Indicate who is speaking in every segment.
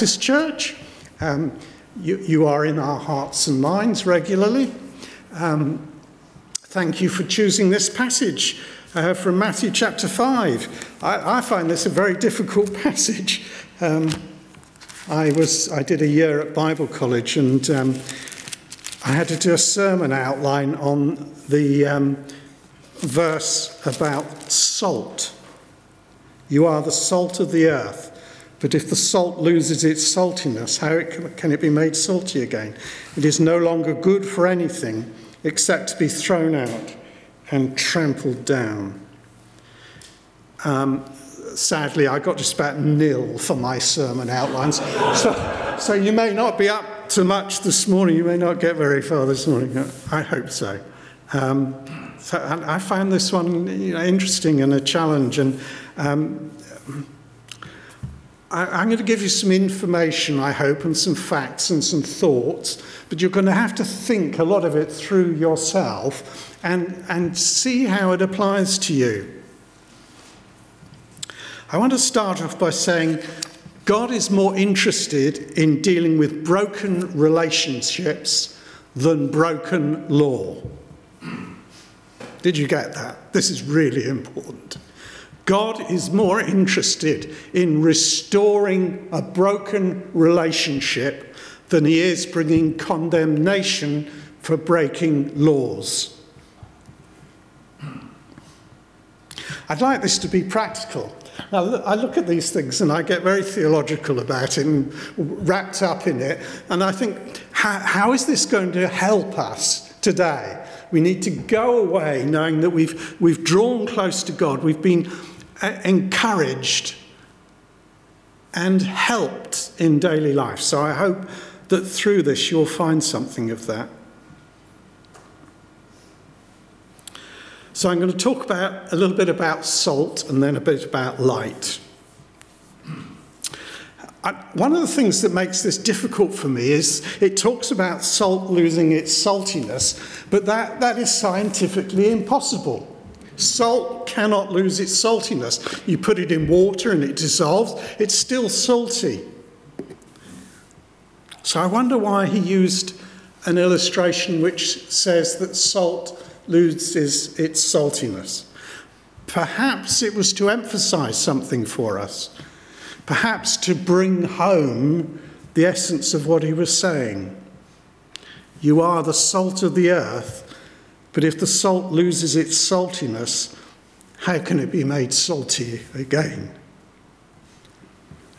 Speaker 1: This church, um, you, you, are in our hearts and minds regularly. Um, thank you for choosing this passage uh, from Matthew chapter 5. I, I, find this a very difficult passage. Um, I, was, I did a year at Bible college and um, I had to do a sermon outline on the um, verse about salt. You are the salt of the earth. But if the salt loses its saltiness, how can it be made salty again? It is no longer good for anything except to be thrown out and trampled down. Um, sadly, I got just about nil for my sermon outlines. So, so you may not be up to much this morning. You may not get very far this morning. I hope so. Um, so I found this one you know, interesting and a challenge. And um, I, am going to give you some information, I hope, and some facts and some thoughts, but you're going to have to think a lot of it through yourself and, and see how it applies to you. I want to start off by saying God is more interested in dealing with broken relationships than broken law. Did you get that? This is really important. God is more interested in restoring a broken relationship than he is bringing condemnation for breaking laws. I'd like this to be practical. Now, I look at these things and I get very theological about it and wrapped up in it. And I think, how, how is this going to help us today? We need to go away knowing that we've, we've drawn close to God, we've been Uh, encouraged and helped in daily life. So I hope that through this you'll find something of that. So I'm going to talk about a little bit about salt and then a bit about light. One of the things that makes this difficult for me is it talks about salt losing its saltiness, but that, that is scientifically impossible. Salt cannot lose its saltiness. You put it in water and it dissolves, it's still salty. So I wonder why he used an illustration which says that salt loses its saltiness. Perhaps it was to emphasize something for us, perhaps to bring home the essence of what he was saying. You are the salt of the earth, but if the salt loses its saltiness, how can it be made salty again?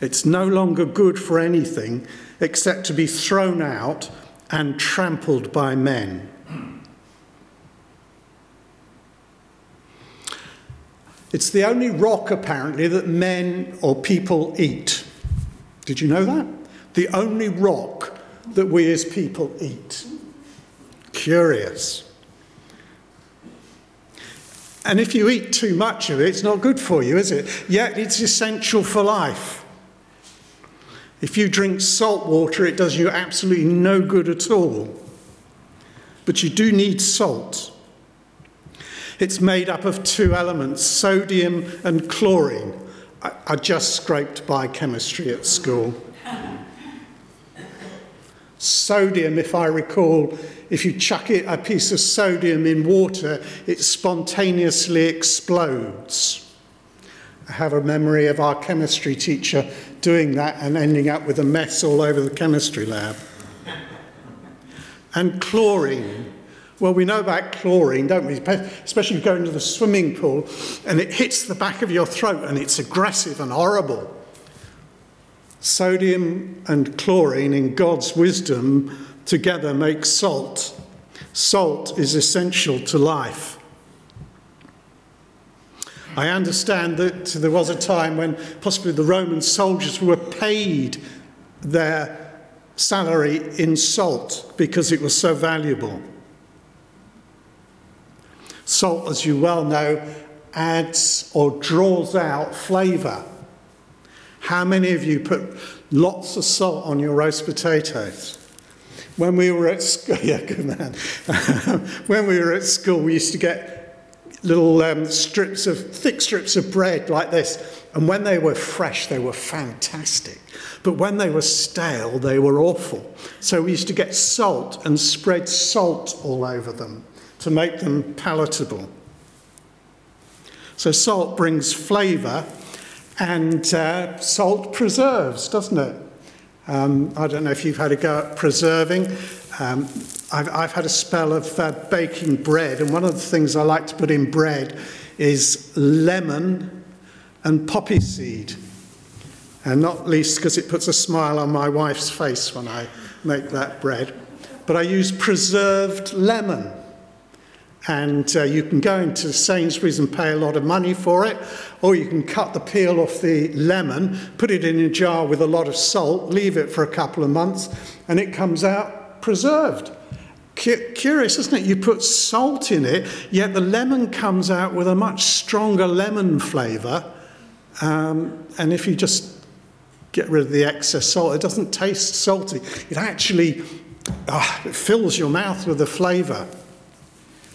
Speaker 1: It's no longer good for anything except to be thrown out and trampled by men. It's the only rock, apparently, that men or people eat. Did you know that? The only rock that we as people eat. Curious. And if you eat too much of it, it's not good for you, is it? Yet it's essential for life. If you drink salt water, it does you absolutely no good at all. But you do need salt. It's made up of two elements, sodium and chlorine. I, I just scraped biochemistry at school. Sodium, if I recall, if you chuck it, a piece of sodium in water, it spontaneously explodes. I have a memory of our chemistry teacher doing that and ending up with a mess all over the chemistry lab. And chlorine. Well, we know about chlorine, don't we? Especially if you go into the swimming pool and it hits the back of your throat and it's aggressive and horrible. Sodium and chlorine, in God's wisdom, together make salt. Salt is essential to life. I understand that there was a time when possibly the Roman soldiers were paid their salary in salt because it was so valuable. Salt, as you well know, adds or draws out flavour how many of you put lots of salt on your roast potatoes? When we were at school, yeah, good man. when we were at school, we used to get little um, strips of thick strips of bread like this. And when they were fresh, they were fantastic. But when they were stale, they were awful. So we used to get salt and spread salt all over them to make them palatable. So salt brings flavour and uh, salt preserves, doesn't it? Um, I don't know if you've had a go at preserving. Um, I've, I've, had a spell of uh, baking bread, and one of the things I like to put in bread is lemon and poppy seed. And not least because it puts a smile on my wife's face when I make that bread. But I use preserved lemon. And uh, you can go into Sainsbury's and pay a lot of money for it, or you can cut the peel off the lemon, put it in a jar with a lot of salt, leave it for a couple of months, and it comes out preserved. Curious, isn't it? You put salt in it, yet the lemon comes out with a much stronger lemon flavour. Um, and if you just get rid of the excess salt, it doesn't taste salty. It actually oh, it fills your mouth with the flavour.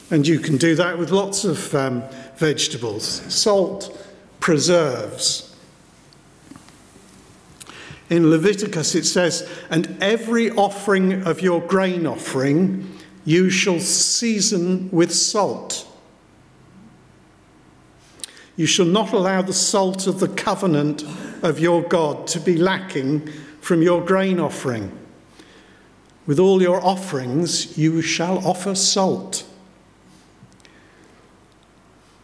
Speaker 1: And you can do that with lots of um, vegetables. Salt preserves. In Leviticus it says, And every offering of your grain offering you shall season with salt. You shall not allow the salt of the covenant of your God to be lacking from your grain offering. With all your offerings you shall offer salt.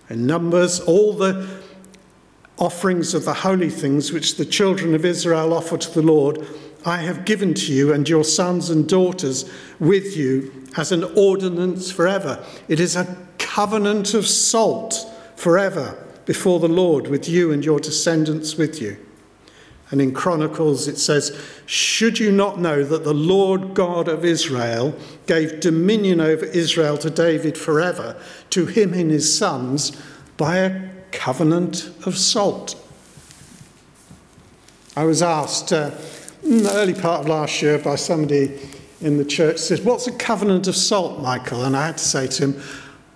Speaker 1: In Numbers, all the offerings of the holy things which the children of Israel offer to the Lord, I have given to you and your sons and daughters with you as an ordinance forever. It is a covenant of salt forever before the Lord with you and your descendants with you. And in Chronicles it says, Should you not know that the Lord God of Israel gave dominion over Israel to David forever, to him and his sons, by a covenant of salt? I was asked uh, in the early part of last year by somebody in the church, said, What's a covenant of salt, Michael? And I had to say to him,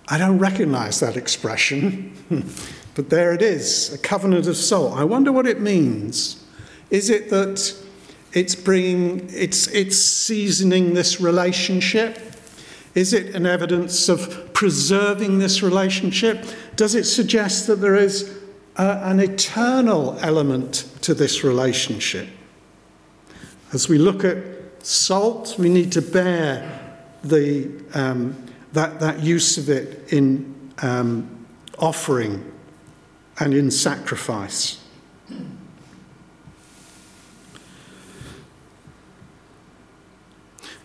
Speaker 1: I don't recognize that expression, but there it is a covenant of salt. I wonder what it means. Is it that it's bringing, it's, it's seasoning this relationship? Is it an evidence of preserving this relationship? Does it suggest that there is an eternal element to this relationship? As we look at salt, we need to bear the, um, that, that use of it in um, offering and in sacrifice.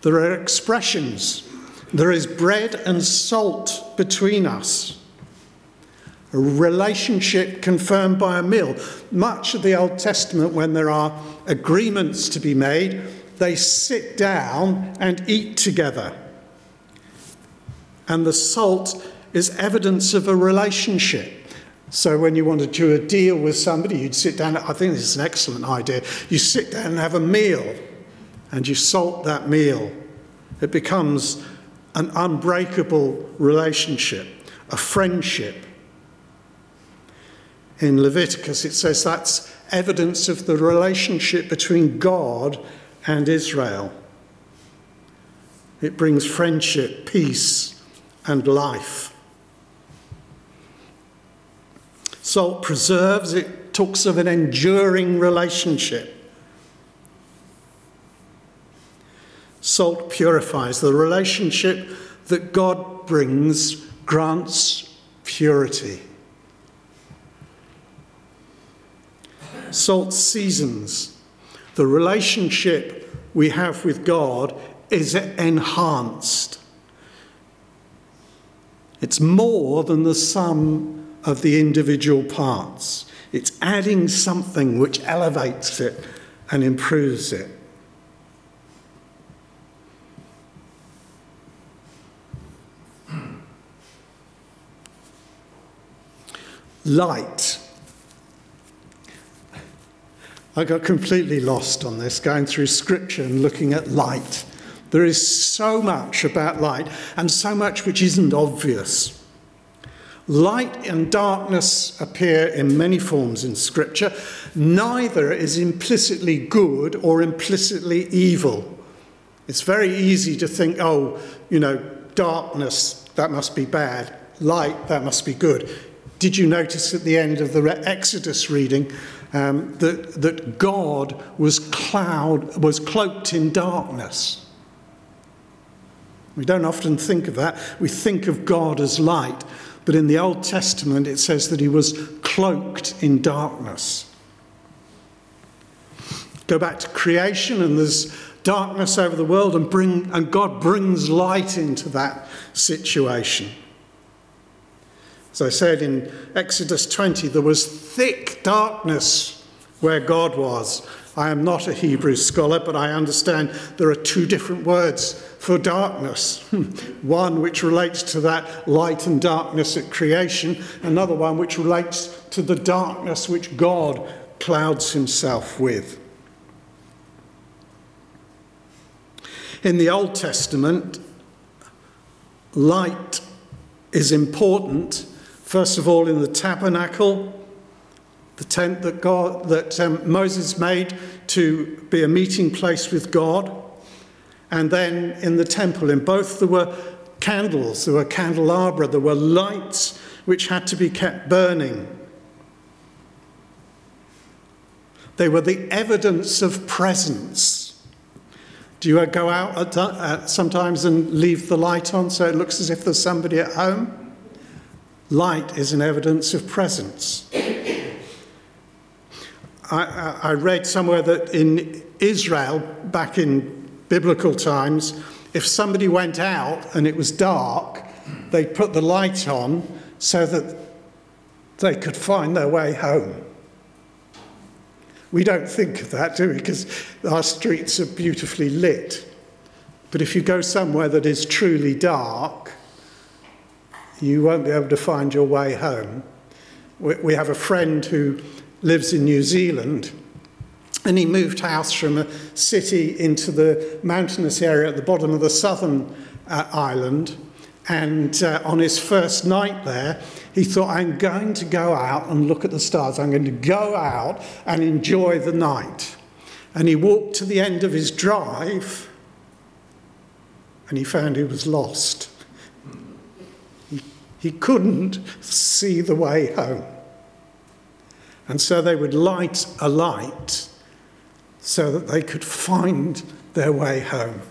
Speaker 1: There are expressions. There is bread and salt between us. A relationship confirmed by a meal. Much of the Old Testament, when there are agreements to be made, they sit down and eat together. And the salt is evidence of a relationship. So when you want to do a deal with somebody, you'd sit down. I think this is an excellent idea. You sit down and have a meal and you salt that meal, it becomes an unbreakable relationship, a friendship. In Leviticus, it says that's evidence of the relationship between God and Israel. It brings friendship, peace, and life. Salt preserves, it talks of an enduring relationship. Salt purifies. The relationship that God brings grants purity. Salt seasons. The relationship we have with God is enhanced. It's more than the sum of the individual parts. It's adding something which elevates it and improves it. Light. I got completely lost on this, going through scripture and looking at light. There is so much about light and so much which isn't obvious. Light and darkness appear in many forms in Scripture. Neither is implicitly good or implicitly evil. It's very easy to think, oh, you know, darkness, that must be bad. Light, that must be good. Did you notice at the end of the Exodus reading um, that, that God was, cloud, was cloaked in darkness? We don't often think of that. We think of God as light. But in the Old Testament, it says that he was cloaked in darkness. Go back to creation, and there's darkness over the world, and, bring, and God brings light into that situation. As I said in Exodus 20, there was thick darkness where God was. I am not a Hebrew scholar, but I understand there are two different words for darkness. one which relates to that light and darkness at creation, another one which relates to the darkness which God clouds himself with. In the Old Testament, light is important, first of all, in the tabernacle the tent that, God, that um, Moses made to be a meeting place with God. And then in the temple, in both there were candles, there were candelabra, there were lights which had to be kept burning. They were the evidence of presence. Do you go out at, uh, sometimes and leave the light on so it looks as if there's somebody at home? Light is an evidence of presence. I, I read somewhere that in Israel, back in biblical times, if somebody went out and it was dark, they put the light on so that they could find their way home. We don't think of that, do we? Because our streets are beautifully lit. But if you go somewhere that is truly dark, you won't be able to find your way home. We, we have a friend who lives in New Zealand and he moved house from a city into the mountainous area at the bottom of the southern uh, island. And uh, on his first night there, he thought, I'm going to go out and look at the stars. I'm going to go out and enjoy the night. And he walked to the end of his drive and he found he was lost. He, couldn't see the way home. And so they would light a light so that they could find their way home.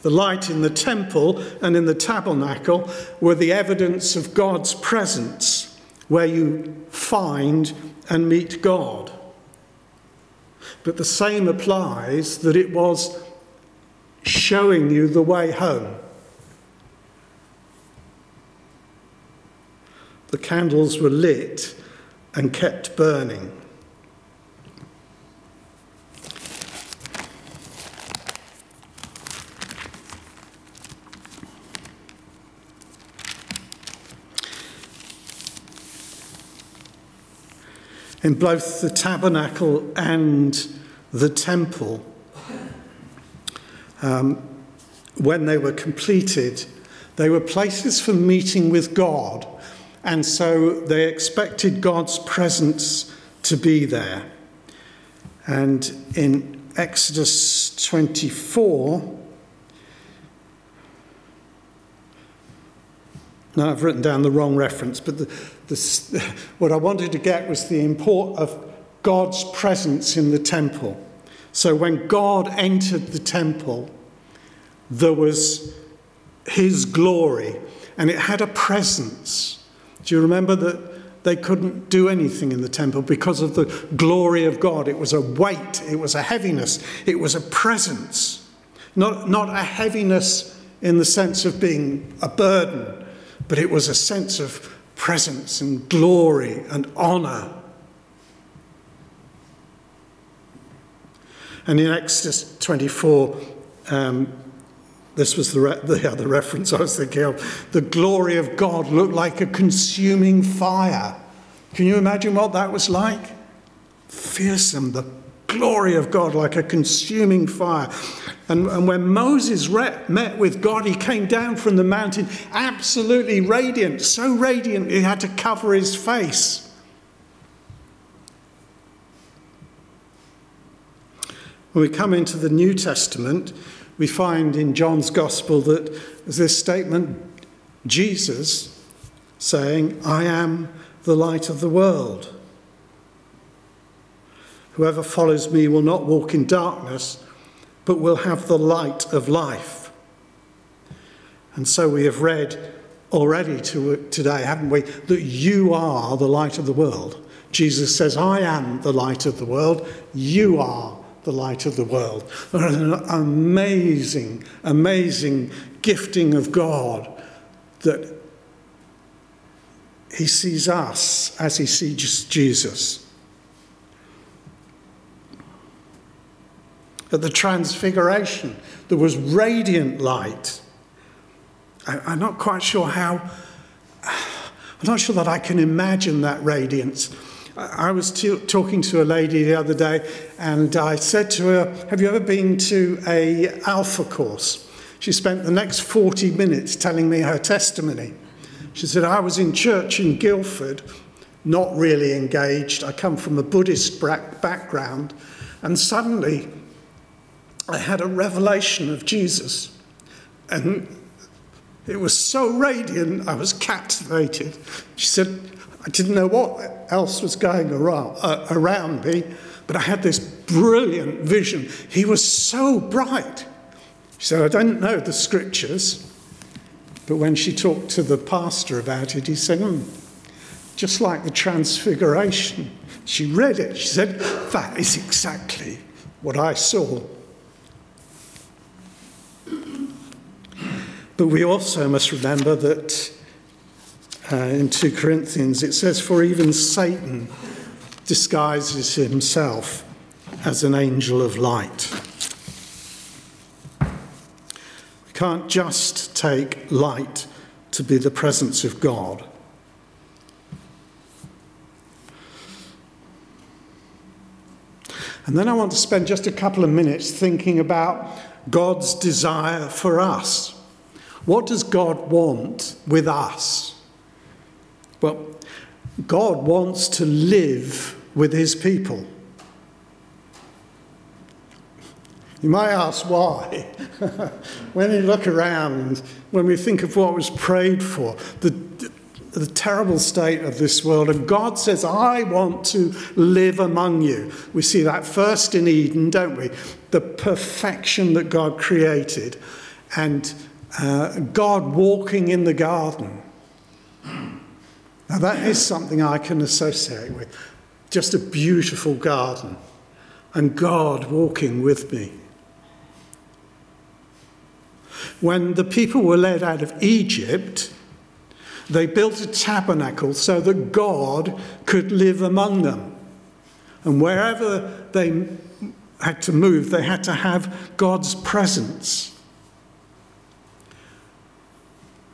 Speaker 1: The light in the temple and in the tabernacle were the evidence of God's presence, where you find and meet God. But the same applies that it was showing you the way home. The candles were lit and kept burning. In both the tabernacle and the temple, um, when they were completed, they were places for meeting with God and so they expected God's presence to be there. And in Exodus 24, now I've written down the wrong reference, but the, the, what I wanted to get was the import of God's presence in the temple. So when God entered the temple, there was his glory, and it had a presence. Do you remember that they couldn't do anything in the temple because of the glory of God? It was a weight, it was a heaviness, it was a presence. Not, not a heaviness in the sense of being a burden, but it was a sense of presence and glory and honour. And in Exodus 24, um, this was the, re- the other reference I was thinking of. The glory of God looked like a consuming fire. Can you imagine what that was like? Fearsome, the glory of God like a consuming fire. And, and when Moses re- met with God, he came down from the mountain absolutely radiant, so radiant he had to cover his face. When we come into the New Testament, we find in John's Gospel that there's this statement Jesus saying, I am the light of the world. Whoever follows me will not walk in darkness, but will have the light of life. And so we have read already to, today, haven't we, that you are the light of the world. Jesus says, I am the light of the world. You are the light of the world. An amazing, amazing gifting of God that he sees us as he sees Jesus. At the Transfiguration, there was radiant light. I, am not quite sure how, I'm not sure that I can imagine that radiance. I was t- talking to a lady the other day and I said to her, Have you ever been to a Alpha course? She spent the next 40 minutes telling me her testimony. She said, I was in church in Guildford, not really engaged. I come from a Buddhist background, and suddenly I had a revelation of Jesus. And it was so radiant, I was captivated. She said, I didn't know what else was going around, uh, around me, but I had this brilliant vision. He was so bright. She said, I don't know the scriptures, but when she talked to the pastor about it, he said, mm, just like the Transfiguration. She read it. She said, That is exactly what I saw. But we also must remember that uh, in 2 Corinthians it says, For even Satan disguises himself as an angel of light. We can't just take light to be the presence of God. And then I want to spend just a couple of minutes thinking about God's desire for us. What does God want with us? Well, God wants to live with his people. You might ask why. when you look around, when we think of what was prayed for, the, the terrible state of this world, and God says, I want to live among you. We see that first in Eden, don't we? The perfection that God created, and uh, God walking in the garden. Now, that is something I can associate with. Just a beautiful garden, and God walking with me. When the people were led out of Egypt, they built a tabernacle so that God could live among them. And wherever they had to move, they had to have God's presence.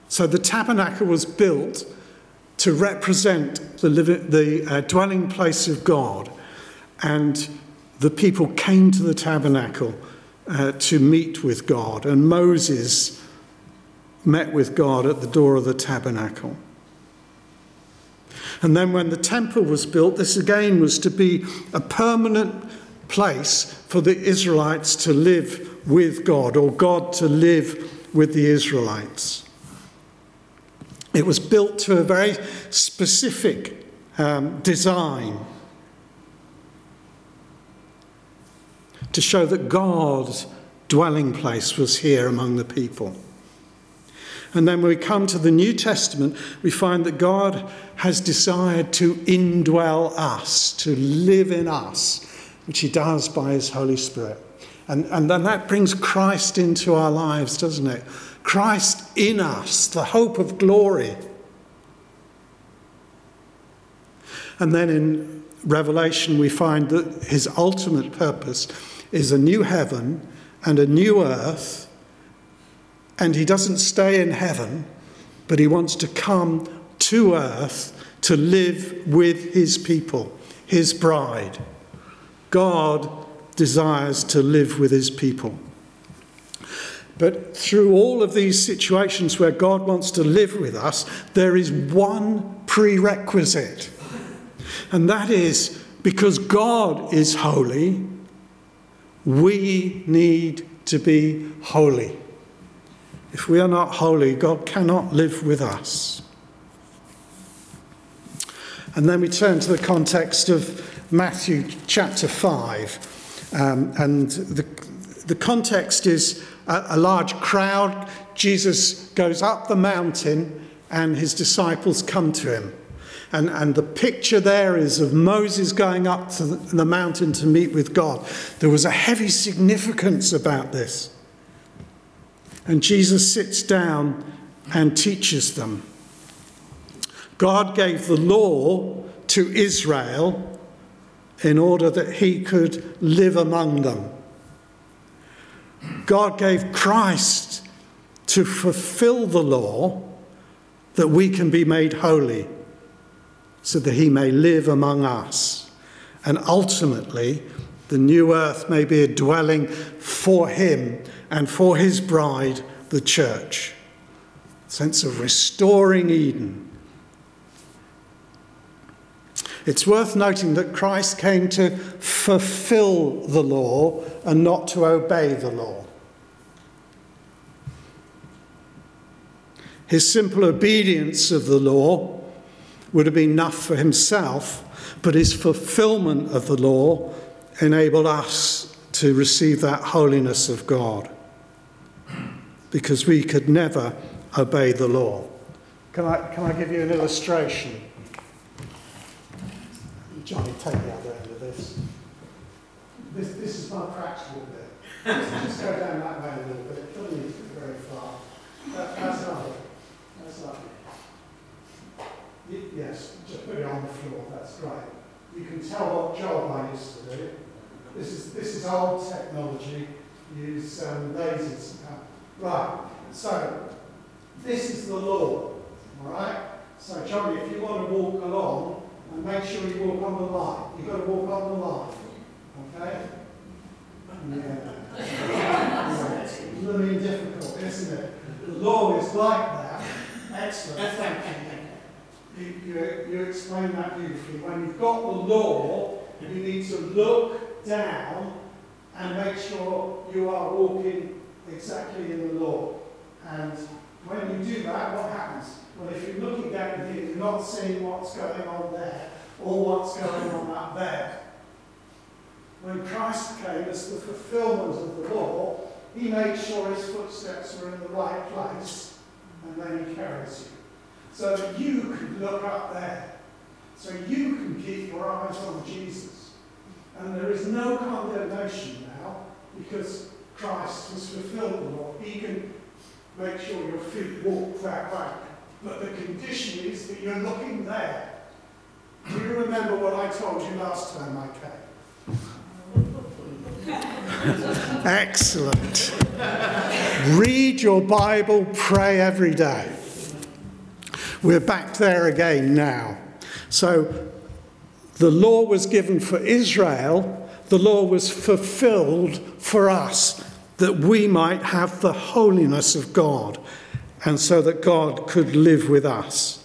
Speaker 1: So the tabernacle was built to represent the, the uh, dwelling place of God. And the people came to the tabernacle uh, to meet with God. And Moses met with God at the door of the tabernacle. And then when the temple was built, this again was to be a permanent place for the Israelites to live with God, or God to live with the Israelites. It was built to a very specific um, design to show that God's dwelling place was here among the people. And then when we come to the New Testament, we find that God has desired to indwell us, to live in us, which He does by His Holy Spirit. And, and then that brings Christ into our lives, doesn't it? Christ in us, the hope of glory. And then in Revelation, we find that His ultimate purpose is a new heaven and a new earth. And he doesn't stay in heaven, but he wants to come to earth to live with his people, his bride. God desires to live with his people. But through all of these situations where God wants to live with us, there is one prerequisite. And that is because God is holy, we need to be holy. If we are not holy, God cannot live with us. And then we turn to the context of Matthew chapter 5. Um, and the, the context is a, a large crowd. Jesus goes up the mountain and his disciples come to him. And, and the picture there is of Moses going up to the, the mountain to meet with God. There was a heavy significance about this. And Jesus sits down and teaches them. God gave the law to Israel in order that he could live among them. God gave Christ to fulfill the law that we can be made holy, so that he may live among us. And ultimately, the new earth may be a dwelling for him and for his bride, the church. Sense of restoring Eden it's worth noting that Christ came to fulfill the law and not to obey the law. His simple obedience of the law would have been enough for himself, but his fulfillment of the law enabled us to receive that holiness of God because we could never obey the law. Can I, can I give you an illustration? Johnny, take the other end of this. This, this is my practical bit. Just, just go down that way a little bit. It doesn't need to go very far. That, that's lovely. That's lovely. yes, just put it on the floor. That's great. You can tell what job I used to do. This is, this is old technology. Use um, lasers. Right. So, this is the law. All right? So, Johnny, if you want to walk sure you walk on the line. You've got to walk on the line. Okay? Yeah. yeah. It's really difficult, isn't it? The law is like that. Excellent. Thank you. You, you, you explain that beautifully. When you've got the law, you need to look down and make sure you are walking exactly in the law. And when you do that, what happens? Well, if you're looking down here, you're not seeing what's going on there or what's going on up there. When Christ came as the fulfillment of the law, he made sure his footsteps were in the right place, and then he carries you. So that you can look up there. So you can keep your eyes on Jesus. And there is no condemnation now because Christ has fulfilled the law. He can make sure your feet walk that way. But the condition is that you're looking there. Do you remember what I told you last time I came? Excellent. Read your Bible, pray every day. We're back there again now. So, the law was given for Israel, the law was fulfilled for us, that we might have the holiness of God and so that God could live with us.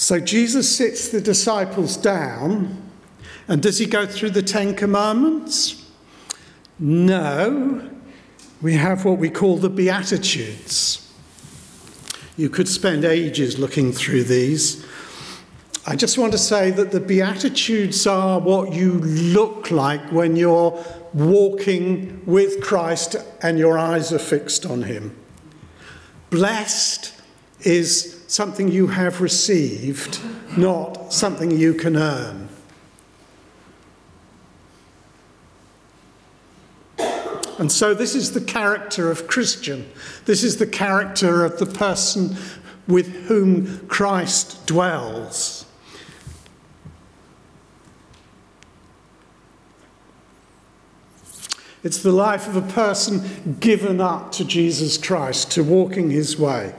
Speaker 1: So Jesus sits the disciples down, and does he go through the Ten Commandments? No. We have what we call the Beatitudes. You could spend ages looking through these. I just want to say that the Beatitudes are what you look like when you're walking with Christ and your eyes are fixed on Him. Blessed is something you have received, not something you can earn. And so, this is the character of Christian. This is the character of the person with whom Christ dwells. It's the life of a person given up to Jesus Christ, to walking his way.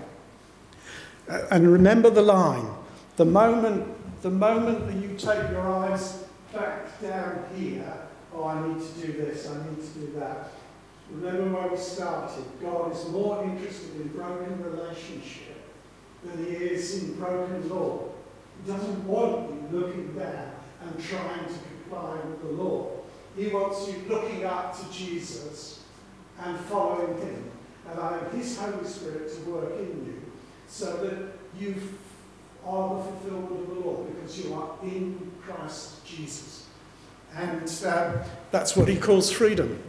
Speaker 1: Uh, and remember the line the moment the moment that you take your eyes back down here, oh, I need to do this, I need to do that. Remember where we started. God is more interested in broken relationship than he is in broken law. He doesn't want you looking down and trying to comply with the law. He wants you looking up to Jesus and following him, allowing his Holy Spirit to work in you so that you are the fulfillment of the law because you are in Christ Jesus. And uh, that's what he calls freedom.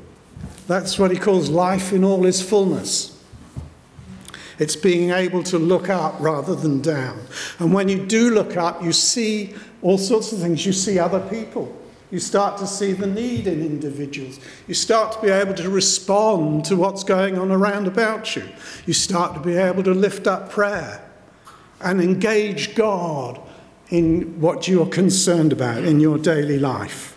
Speaker 1: That's what he calls life in all its fullness. It's being able to look up rather than down. And when you do look up, you see all sorts of things. You see other people. You start to see the need in individuals. You start to be able to respond to what's going on around about you. You start to be able to lift up prayer and engage God in what you're concerned about in your daily life.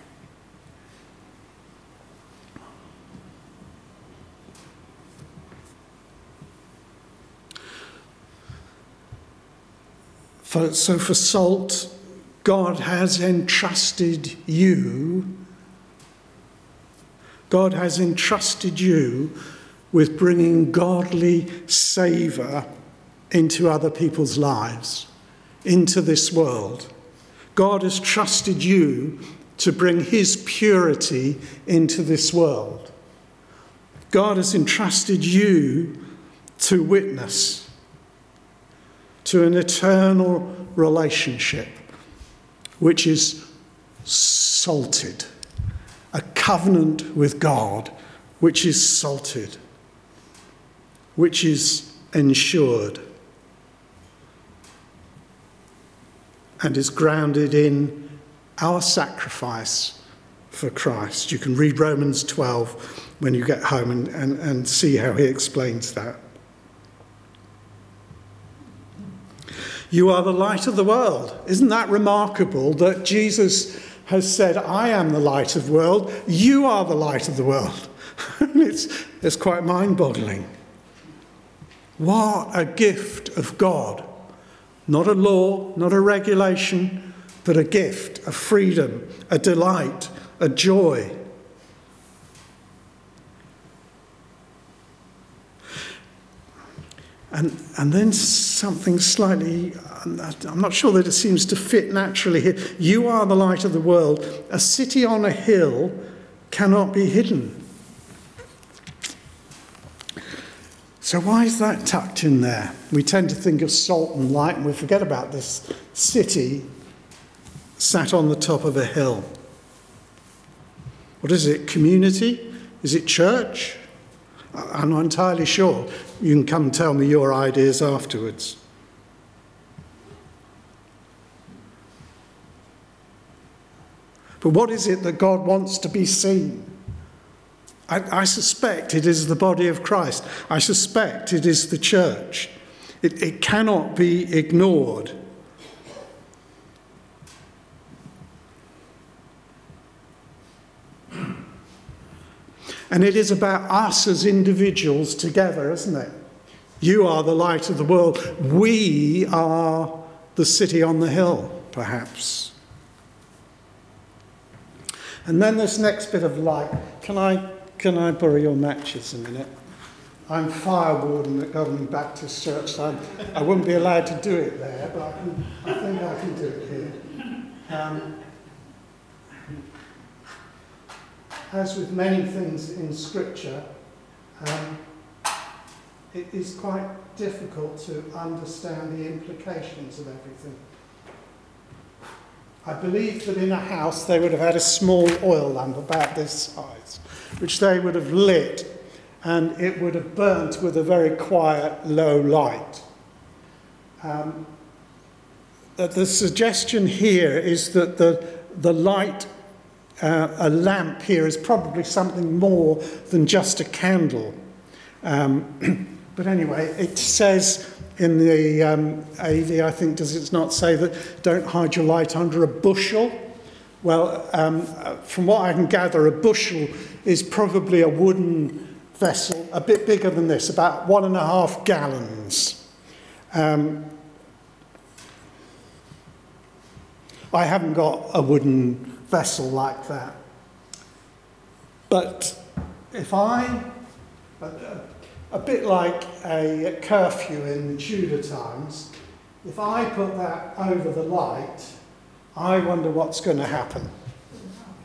Speaker 1: So, for salt, God has entrusted you. God has entrusted you with bringing godly savour into other people's lives, into this world. God has trusted you to bring His purity into this world. God has entrusted you to witness to an eternal relationship which is salted, a covenant with God which is salted, which is ensured, and is grounded in our sacrifice for Christ. You can read Romans 12 when you get home and, and, and see how he explains that. You are the light of the world. Isn't that remarkable that Jesus has said, I am the light of the world, you are the light of the world? it's, it's quite mind boggling. What a gift of God. Not a law, not a regulation, but a gift, a freedom, a delight, a joy. And, and then something slightly, I'm not sure that it seems to fit naturally here. You are the light of the world. A city on a hill cannot be hidden. So, why is that tucked in there? We tend to think of salt and light and we forget about this city sat on the top of a hill. What is it? Community? Is it church? I'm not entirely sure. You can come and tell me your ideas afterwards. But what is it that God wants to be seen? I, I, suspect it is the body of Christ. I suspect it is the church. It, it cannot be ignored. And it is about us as individuals together, isn't it? You are the light of the world. We are the city on the hill, perhaps. And then this next bit of light. Can I, can I borrow your matches a minute? I'm fire warden at Godalming Baptist Church, so I wouldn't be allowed to do it there, but I, can, I think I can do it here. Um, as with many things in Scripture, um, it is quite difficult to understand the implications of everything. I believe that in a house they would have had a small oil lamp about this size, which they would have lit and it would have burnt with a very quiet, low light. Um, the suggestion here is that the, the light uh, a lamp here is probably something more than just a candle. Um, but anyway, it says in the um, AV, I think, does it not say that don't hide your light under a bushel? Well, um, from what I can gather, a bushel is probably a wooden vessel, a bit bigger than this, about one and a half gallons. Um, I haven't got a wooden vessel like that. But if I, a, a bit like a curfew in Tudor times, if I put that over the light, I wonder what's going to happen.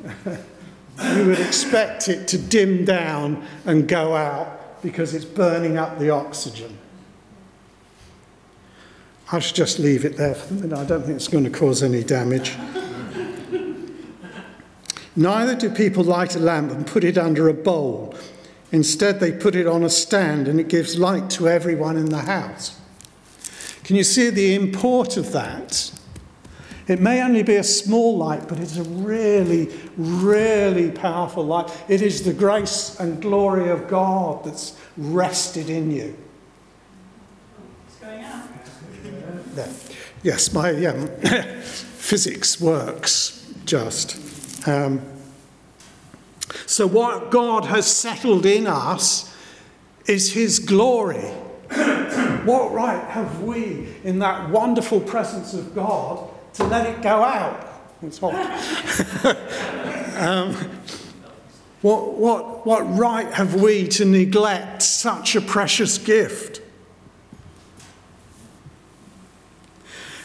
Speaker 1: you would expect it to dim down and go out because it's burning up the oxygen. I should just leave it there. For the minute. I don't think it's going to cause any damage. Neither do people light a lamp and put it under a bowl. Instead, they put it on a stand and it gives light to everyone in the house. Can you see the import of that? It may only be a small light, but it's a really, really powerful light. It is the grace and glory of God that's rested in you. It's going out. There. Yes, my um, physics works just. Um, so, what God has settled in us is His glory. what right have we in that wonderful presence of God to let it go out? It's hot. um, what, what, what right have we to neglect such a precious gift?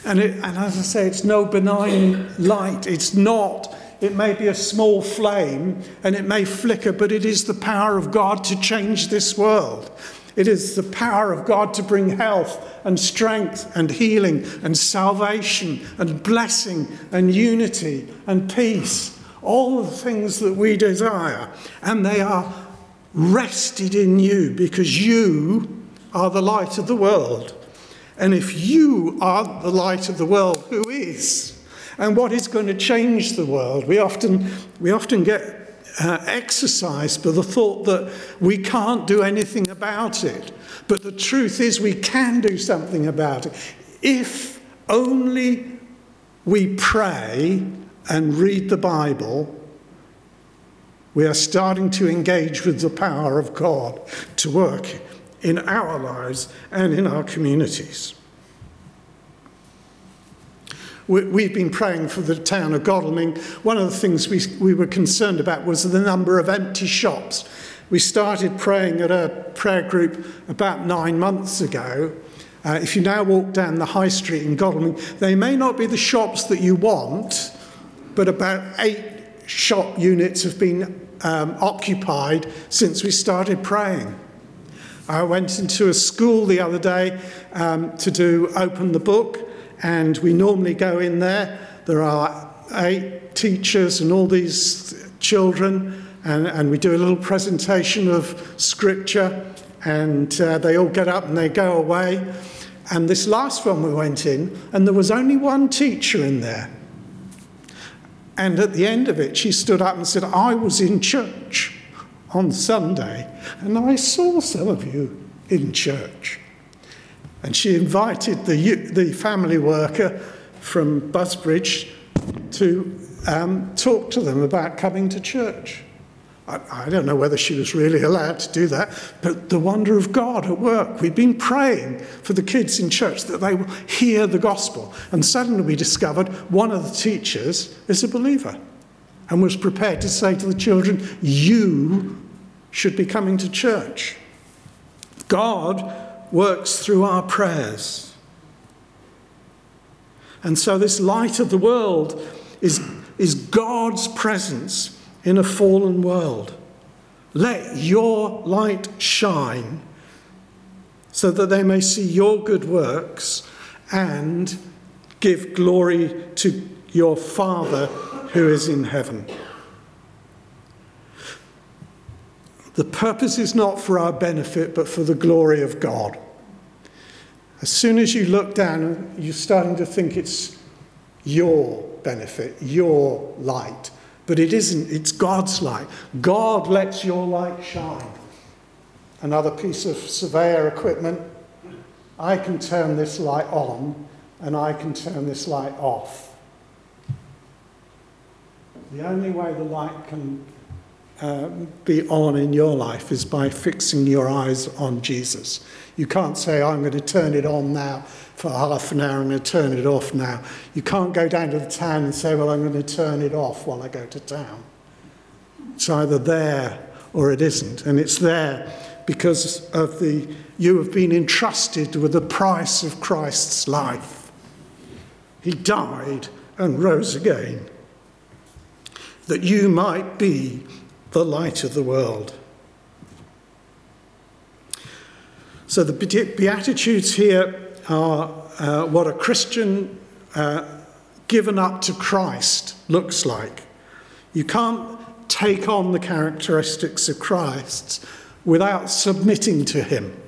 Speaker 1: And, it, and as I say, it's no benign light. It's not. It may be a small flame and it may flicker, but it is the power of God to change this world. It is the power of God to bring health and strength and healing and salvation and blessing and unity and peace. All the things that we desire. And they are rested in you because you are the light of the world. And if you are the light of the world, who is? And what is going to change the world? We often, we often get uh, exercised by the thought that we can't do anything about it. But the truth is, we can do something about it. If only we pray and read the Bible, we are starting to engage with the power of God to work in our lives and in our communities. We've been praying for the town of Godalming. One of the things we, we were concerned about was the number of empty shops. We started praying at a prayer group about nine months ago. Uh, if you now walk down the high street in Godalming, they may not be the shops that you want, but about eight shop units have been um, occupied since we started praying. I went into a school the other day um, to do open the book, and we normally go in there. There are eight teachers and all these children, and, and we do a little presentation of scripture, and uh, they all get up and they go away. And this last one we went in, and there was only one teacher in there. And at the end of it, she stood up and said, I was in church on Sunday, and I saw some of you in church. And she invited the, the family worker from Busbridge to um, talk to them about coming to church. I, I don't know whether she was really allowed to do that, but the wonder of God at work. We'd been praying for the kids in church that they will hear the gospel. And suddenly we discovered one of the teachers is a believer and was prepared to say to the children, You should be coming to church. God works through our prayers. And so, this light of the world is, is God's presence in a fallen world. Let your light shine so that they may see your good works and give glory to your Father who is in heaven. The purpose is not for our benefit, but for the glory of God. As soon as you look down, you're starting to think it's your benefit, your light. But it isn't, it's God's light. God lets your light shine. Another piece of surveyor equipment. I can turn this light on and I can turn this light off. The only way the light can be on in your life is by fixing your eyes on Jesus. You can't say, I'm going to turn it on now for half an hour, I'm going to turn it off now. You can't go down to the town and say, Well, I'm going to turn it off while I go to town. It's either there or it isn't. And it's there because of the you have been entrusted with the price of Christ's life. He died and rose again that you might be the light of the world. So the Beatitudes here are uh, what a Christian uh, given up to Christ looks like. You can't take on the characteristics of Christ without submitting to him.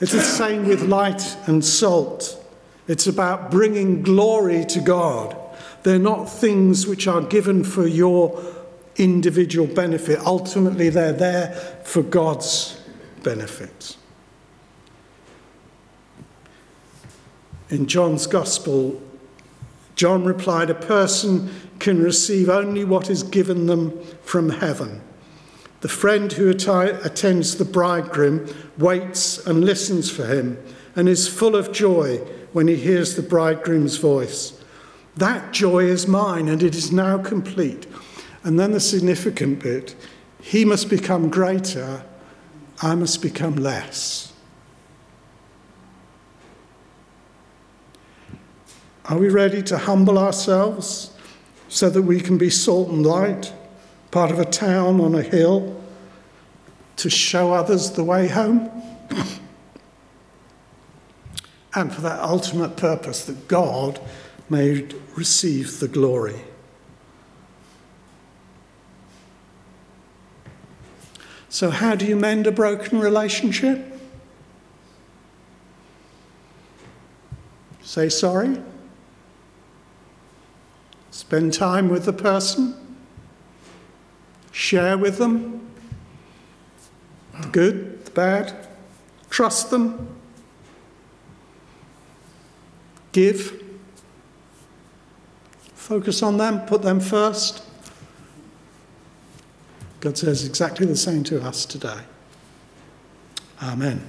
Speaker 1: It's the same with light and salt. It's about bringing glory to God. They're not things which are given for your individual benefit. Ultimately, they're there for God's benefit. In John's Gospel, John replied, A person can receive only what is given them from heaven. The friend who atti- attends the bridegroom waits and listens for him and is full of joy when he hears the bridegroom's voice. That joy is mine and it is now complete. And then the significant bit he must become greater, I must become less. Are we ready to humble ourselves so that we can be salt and light? part of a town on a hill, to show others the way home. and for that ultimate purpose that God may receive the glory. So, how do you mend a broken relationship? Say sorry. Spend time with the person share with them the good, the bad, trust them, give, focus on them, put them first. God says exactly the same to us today. Amen.